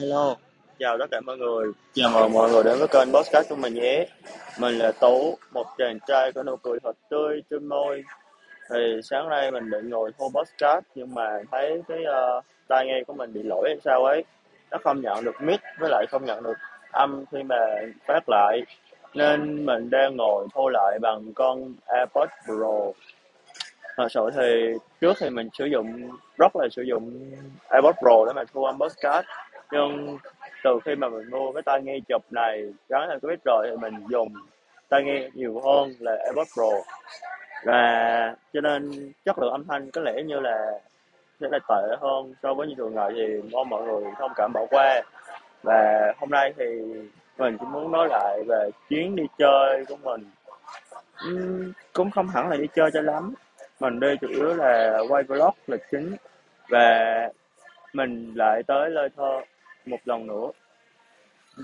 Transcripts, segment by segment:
Hello, chào tất cả mọi người. Chào mừng mọi người đến với kênh podcast của mình nhé. Mình là Tú, một chàng trai có nụ cười thật tươi trên môi. Thì sáng nay mình định ngồi thu podcast nhưng mà thấy cái uh, tai nghe của mình bị lỗi hay sao ấy. Nó không nhận được mic với lại không nhận được âm khi mà phát lại. Nên mình đang ngồi thu lại bằng con AirPods Pro. Thật sự thì trước thì mình sử dụng rất là sử dụng AirPods Pro để mà thu âm podcast nhưng từ khi mà mình mua cái tai nghe chụp này gắn là cái biết rồi thì mình dùng tai nghe nhiều hơn là AirPods Pro. Và cho nên chất lượng âm thanh có lẽ như là sẽ là tệ hơn so với những thường ngày thì mong mọi người thông cảm bỏ qua. Và hôm nay thì mình cũng muốn nói lại về chuyến đi chơi của mình. Uhm, cũng không hẳn là đi chơi cho lắm. Mình đi chủ yếu là quay vlog là chính. Và mình lại tới lời Thơ một lần nữa.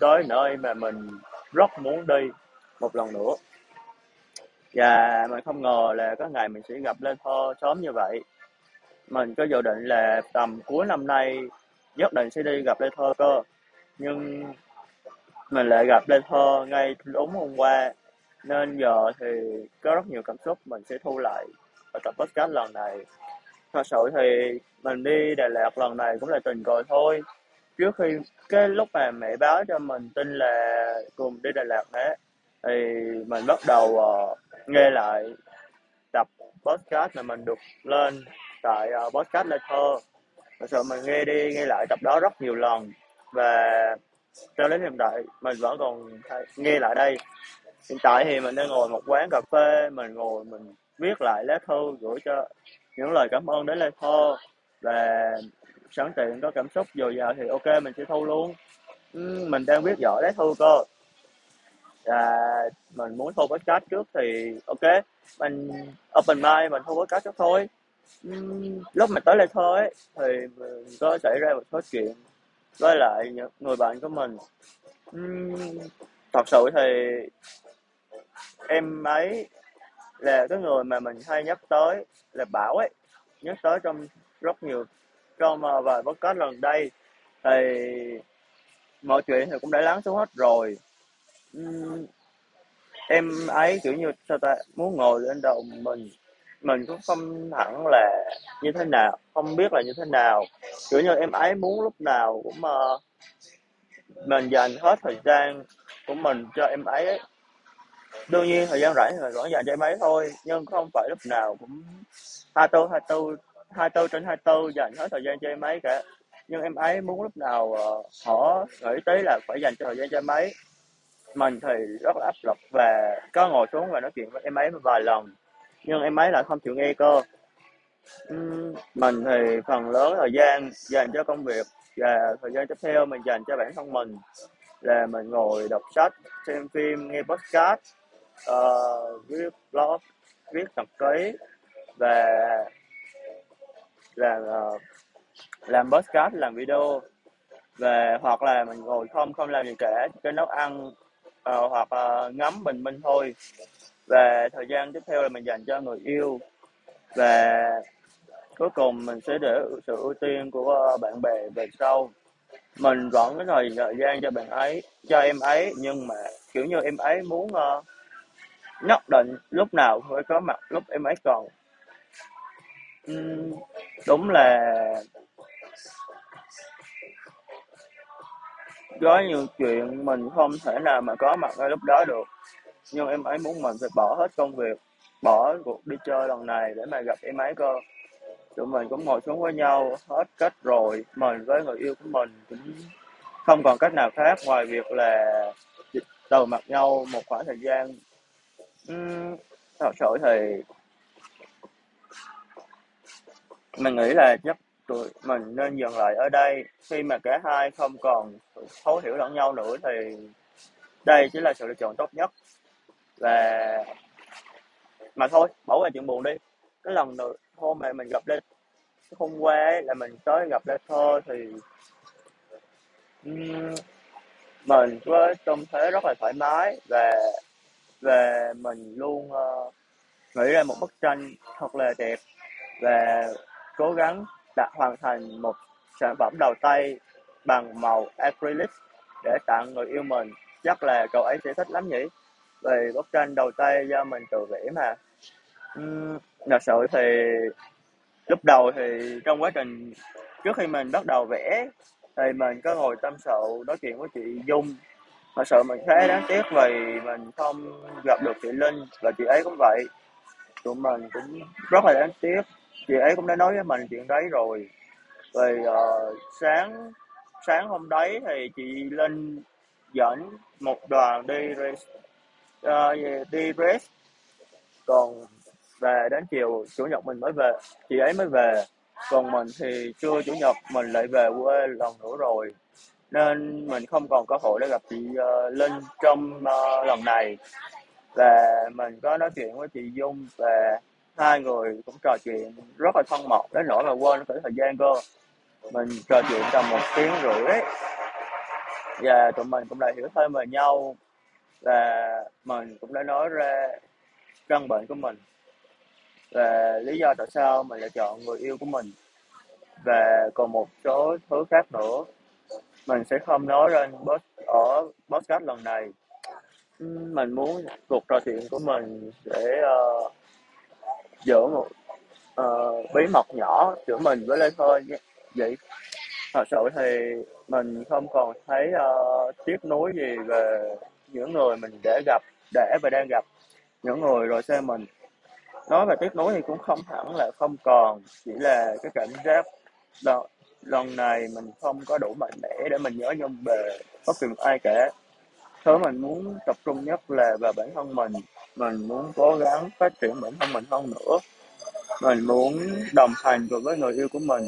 Tới nơi mà mình rất muốn đi, một lần nữa. Và mình không ngờ là có ngày mình sẽ gặp Lê Thơ sớm như vậy. Mình có dự định là tầm cuối năm nay nhất định sẽ đi gặp Lê Thơ cơ. Nhưng mình lại gặp Lê Thơ ngay đúng hôm qua. Nên giờ thì có rất nhiều cảm xúc mình sẽ thu lại ở tập podcast lần này. Thật sự thì mình đi Đà Lạt lần này cũng là tình cờ thôi trước khi cái lúc mà mẹ báo cho mình tin là cùng đi Đà Lạt đấy thì mình bắt đầu uh, nghe lại tập podcast mà mình được lên tại uh, podcast Lê Thơ. Thật sự mình nghe đi nghe lại tập đó rất nhiều lần và cho đến hiện tại mình vẫn còn nghe lại đây. Hiện tại thì mình đang ngồi một quán cà phê mình ngồi mình viết lại lá thư gửi cho những lời cảm ơn đến Lê Thơ và sẵn tiện có cảm xúc dồi dào thì ok mình sẽ thu luôn. Ừ, mình đang biết giỏi đấy thu cơ à, mình muốn thu podcast trước thì ok mình open mind mình thu podcast trước thôi. Ừ, lúc mà tới đây thôi ấy thì mình có xảy ra một số chuyện với lại những người bạn của mình. Ừ, thật sự thì em ấy là cái người mà mình hay nhắc tới là Bảo ấy nhắc tới trong rất nhiều trong uh, vài podcast lần đây thì mọi chuyện thì cũng đã lắng xuống hết rồi uhm, em ấy kiểu như sao ta muốn ngồi lên đầu mình mình cũng không hẳn là như thế nào không biết là như thế nào kiểu như em ấy muốn lúc nào cũng uh, mình dành hết thời gian của mình cho em ấy, ấy. đương nhiên thời gian rảnh thì vẫn dành cho em ấy thôi nhưng không phải lúc nào cũng hai tư hai tư 24 trên 24 dành hết thời gian cho em ấy cả. Nhưng em ấy muốn lúc nào uh, họ nghĩ tới là phải dành cho thời gian cho em ấy. Mình thì rất là áp lực và có ngồi xuống và nói chuyện với em ấy vài lần. Nhưng em ấy lại không chịu nghe cơ. Uhm, mình thì phần lớn thời gian dành cho công việc và thời gian tiếp theo mình dành cho bản thân mình. Là mình ngồi đọc sách xem phim nghe podcast uh, viết blog viết nhật ký và làm uh, ờ, làm podcast làm video. Về hoặc là mình ngồi không không làm gì cả trên nấu ăn uh, hoặc uh, ngắm bình minh thôi. Và thời gian tiếp theo là mình dành cho người yêu. Và cuối cùng mình sẽ để sự ưu tiên của ờ, bạn bè về sau. Mình vẫn có thời thời gian cho bạn ấy cho em ấy nhưng mà kiểu như em ấy muốn uh, nhất định lúc nào phải có mặt lúc em ấy còn đúng là có nhiều chuyện mình không thể nào mà có mặt ngay lúc đó được. Nhưng em ấy muốn mình phải bỏ hết công việc bỏ cuộc đi chơi lần này để mà gặp em ấy cơ tụi mình cũng ngồi xuống với nhau hết cách rồi mình với người yêu của mình cũng không còn cách nào khác ngoài việc là từ mặt nhau một khoảng thời gian. Uhm, thật sự thì mình nghĩ là chắc tụi mình nên dừng lại ở đây. Khi mà cả hai không còn thấu hiểu lẫn nhau nữa thì đây chính là sự lựa chọn tốt nhất. Và mà thôi bỏ qua chuyện buồn đi. Cái lần nữa hôm mà mình gặp lên hôm qua ấy, là mình tới gặp lên Thơ thì um, mình với tâm thế rất là thoải mái và và mình luôn uh, nghĩ ra một bức tranh thật là đẹp. Và cố gắng đã hoàn thành một sản phẩm đầu tay bằng màu acrylic để tặng người yêu mình. Chắc là cậu ấy sẽ thích lắm nhỉ? Vì bức tranh đầu tay do mình tự vẽ mà. Ừm, thật sự thì lúc đầu thì trong quá trình trước khi mình bắt đầu vẽ thì mình có ngồi tâm sự nói chuyện với chị Dung thật sự mình khá đáng tiếc vì mình không gặp được chị Linh và chị ấy cũng vậy tụi mình cũng rất là đáng tiếc chị ấy cũng đã nói với mình chuyện đấy rồi. Về uh, ờ, sáng sáng hôm đấy thì chị lên dẫn một đoàn đi race uh, ờ, đi race còn về đến chiều chủ nhật mình mới về chị ấy mới về. Còn mình thì trưa chủ nhật mình lại về quê lần nữa rồi. Nên mình không còn cơ hội để gặp chị uh, Linh trong uh, lần này. Và mình có nói chuyện với chị Dung và hai người cũng trò chuyện rất là thân mật đến nỗi mà quên cái thời gian cơ. Mình trò chuyện tầm một tiếng rưỡi và tụi mình cũng đã hiểu thêm về nhau và mình cũng đã nói ra căn bệnh của mình. Và lý do tại sao mình lại chọn người yêu của mình. Và còn một số thứ khác nữa. Mình sẽ không nói lên ở podcast lần này. Mình muốn cuộc trò chuyện của mình để uh, ờ, giữa một uh, bí mật nhỏ giữa mình với Lê Thơ vậy thật sự thì mình không còn thấy uh, tiếc nuối gì về những người mình để gặp để và đang gặp những người rồi xem mình. Nói về tiếc nuối thì cũng không hẳn là không còn chỉ là cái cảm giác đó, lần này mình không có đủ mạnh mẽ để mình nhớ nhung về bất kỳ một ai cả. Thứ mình muốn tập trung nhất là về bản thân mình mình muốn cố gắng phát triển bản thân mình hơn nữa. Mình muốn đồng hành cùng với người yêu của mình.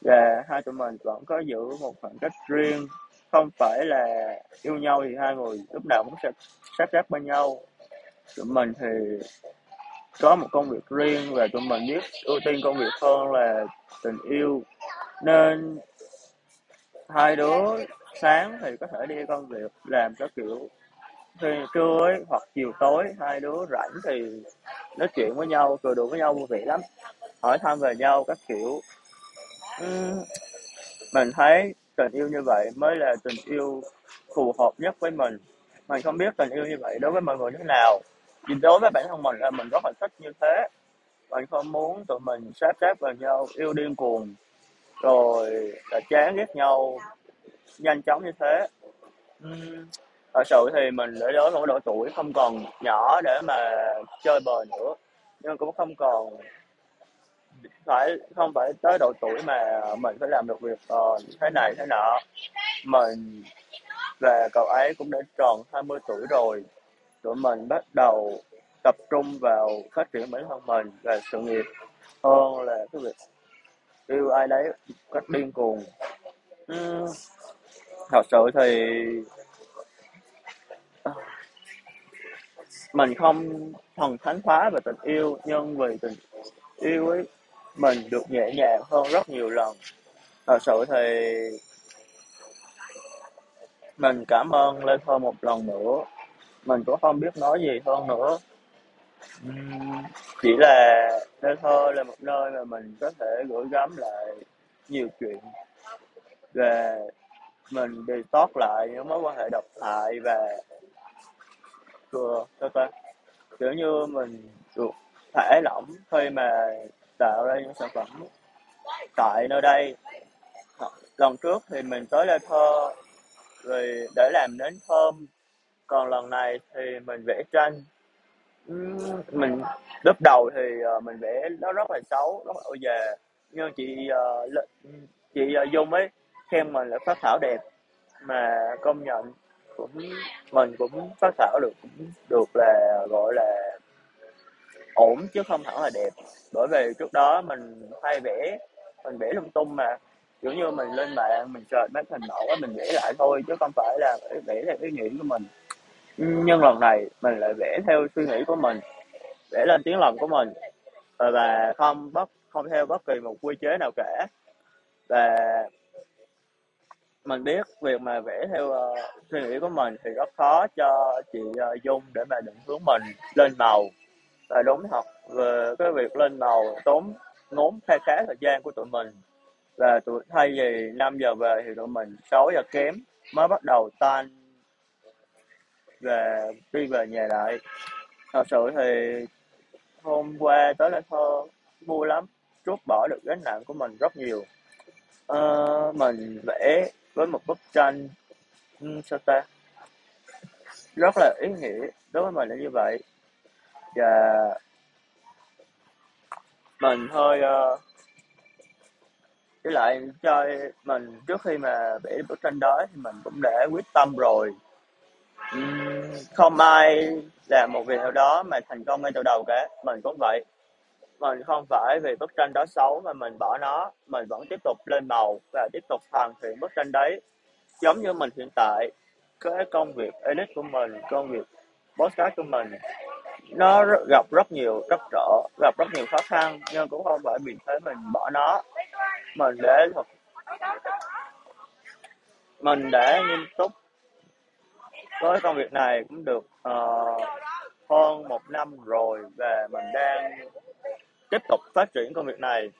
Và hai tụi mình vẫn có giữ một khoảng cách riêng. Không phải là yêu nhau thì hai người lúc nào cũng sẽ sát sát bên nhau. Tụi mình thì có một công việc riêng và tụi mình biết ưu tiên công việc hơn là tình yêu. Nên hai đứa sáng thì có thể đi công việc, làm các kiểu thì trưa ấy, hoặc chiều tối hai đứa rảnh thì nói chuyện với nhau cười đùa với nhau vui vẻ lắm. Hỏi thăm về nhau các kiểu. Uhm, mình thấy tình yêu như vậy mới là tình yêu phù hợp nhất với mình. Mình không biết tình yêu như vậy đối với mọi người như thế nào. Nhưng đối với bản thân mình là mình rất là thích như thế. Mình không muốn tụi mình sát sát vào nhau yêu điên cuồng rồi là chán ghét nhau nhanh chóng như thế. Uhm, thật sự thì mình đã đến một độ tuổi không còn nhỏ để mà chơi bời nữa. Nhưng cũng không còn phải không phải tới độ tuổi mà mình phải làm được việc uh, thế này thế nọ. Mình và cậu ấy cũng đã tròn 20 tuổi rồi. Tụi mình bắt đầu tập trung vào phát triển bản thân mình và sự nghiệp hơn là cái việc yêu ai đấy cách điên cuồng. Uhm, thật sự thì mình không thần thánh hóa về tình yêu, nhưng vì tình yêu ấy, mình được nhẹ nhàng hơn rất nhiều lần. Thật sự thì mình cảm ơn Lê Thơ một lần nữa. Mình cũng không biết nói gì hơn nữa. Chỉ là Lê Thơ là một nơi mà mình có thể gửi gắm lại nhiều chuyện về mình đi detox lại những mối quan hệ độc hại và sao ta kiểu như mình được thả lỏng khi mà tạo ra những sản phẩm tại nơi đây. Lần trước thì mình tới đây Thơ, rồi để làm nến thơm. Còn lần này thì mình vẽ tranh. Mình, lúc đầu thì ờ, mình vẽ nó rất là xấu, rất là ô nhưng chị ờ, chị ờ, Dung ấy khen mình là phát thảo đẹp mà công nhận cũng mình cũng phát thảo được cũng được là, gọi là, ổn chứ không hẳn là đẹp. Bởi vì trước đó mình hay vẽ, mình vẽ lung tung mà. Kiểu như mình lên mạng, mình search mấy hình mẫu mình vẽ lại thôi, chứ không phải là vẽ theo ý nghĩ của mình. Nhưng lần này mình lại vẽ theo suy nghĩ của mình, vẽ lên tiếng lòng của mình. Và không bất không theo bất kỳ một quy chế nào cả. Và mình biết việc mà vẽ theo uh, suy nghĩ của mình thì rất khó cho chị uh, Dung để mà định hướng mình lên màu và đúng thật về cái việc lên màu tốn ngốn khá khá thời gian của tụi mình. Và tụi thay vì 5 giờ về thì tụi mình 6 giờ kém mới bắt đầu tan về đi về nhà lại. Thật sự thì hôm qua tới lại thơ vui lắm trút bỏ được gánh nặng của mình rất nhiều. Ờ, mình vẽ với một bức tranh. Um, sao ta? Rất là ý nghĩa đối với mình là như vậy. Và mình hơi uh, với lại chơi mình trước khi mà vẽ bức tranh đó thì mình cũng đã quyết tâm rồi. Ừ, không ai làm một việc nào đó mà thành công ngay từ đầu cả. Mình cũng vậy mình không phải vì bức tranh đó xấu mà mình bỏ nó. Mình vẫn tiếp tục lên màu và tiếp tục hoàn thiện bức tranh đấy. Giống như mình hiện tại cái công việc edit của mình công việc podcast của mình nó gặp rất nhiều trắc trở gặp rất nhiều khó khăn nhưng cũng không phải vì thế mình bỏ nó. Mình để thật mình để nghiêm túc với công việc này cũng được uh, hơn một năm rồi và mình đang tiếp tục phát triển công việc này.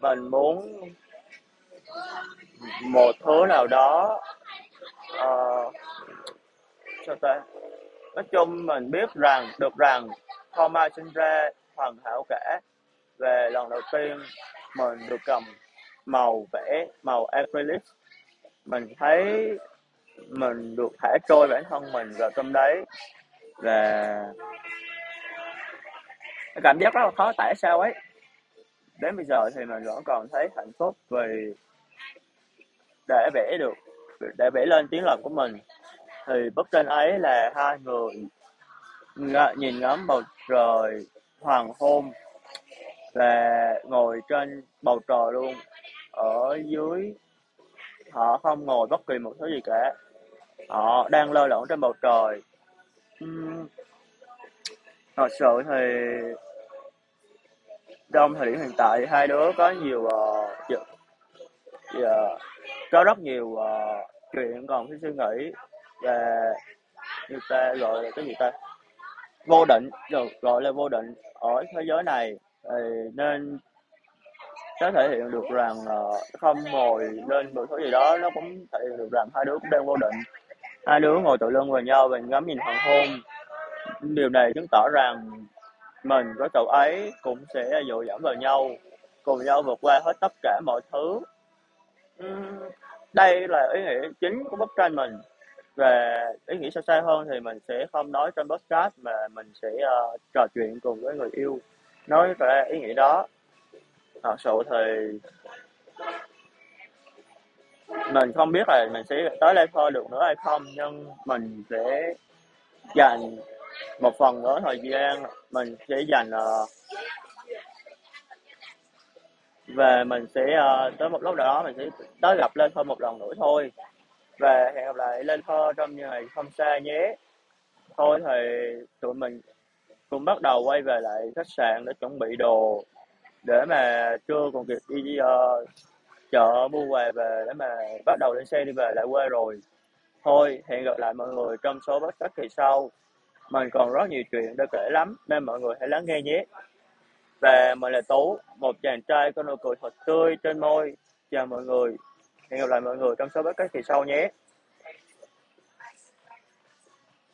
Mình muốn một thứ nào đó uh, sao ta? Nói chung mình biết rằng được rằng không ai sinh ra hoàn hảo cả. Về lần đầu tiên mình được cầm màu vẽ màu acrylic. Mình thấy mình được thả trôi bản thân mình vào trong đấy. Và cảm giác rất là khó tả sao ấy. Đến bây giờ thì mình vẫn còn thấy hạnh phúc vì để vẽ được để vẽ lên tiếng lòng của mình. Thì bức tranh ấy là hai người nhìn ngắm bầu trời hoàng hôn và ngồi trên bầu trời luôn. Ở dưới họ không ngồi bất kỳ một thứ gì cả. Họ đang lơ lửng trên bầu trời. Uhm, Ờ, thật sự thì trong thời điểm hiện tại hai đứa có nhiều uh, uh, có rất nhiều uh, chuyện còn phải suy nghĩ về như ta gọi là cái gì ta? Vô định được gọi là vô định ở thế giới này thì nên nó thể hiện được rằng uh, không ngồi lên một thứ gì đó nó cũng thể hiện được rằng hai đứa cũng đang vô định. Hai đứa ngồi tựa lưng vào nhau và ngắm nhìn hoàng hôn điều này chứng tỏ rằng mình với cậu ấy cũng sẽ dựa dẫm vào nhau cùng nhau vượt qua hết tất cả mọi thứ. Đây là ý nghĩa chính của bức tranh mình. Về ý nghĩa sâu xa hơn thì mình sẽ không nói trên podcast mà mình sẽ uh, trò chuyện cùng với người yêu. Nói về ý nghĩa đó thật sự thì mình không biết là mình sẽ tới đây thôi được nữa hay không nhưng mình sẽ dành một phần nữa thời gian mình sẽ dành uh, về mình sẽ uh, tới một lúc nào đó mình sẽ tới gặp lên thôi một lần nữa thôi. Và hẹn gặp lại lên thơ trong những ngày không xa nhé. Thôi thì tụi mình cùng bắt đầu quay về lại khách sạn để chuẩn bị đồ để mà trưa còn kịp đi uh, chợ mua quà về để mà bắt đầu lên xe đi về lại quê rồi. Thôi hẹn gặp lại mọi người trong số podcast kỳ sau mình còn rất nhiều chuyện để kể lắm nên mọi người hãy lắng nghe nhé. Và mình là tú, một chàng trai có nụ cười thật tươi trên môi. Chào mọi người. Hẹn gặp lại mọi người trong số podcast kỳ sau nhé.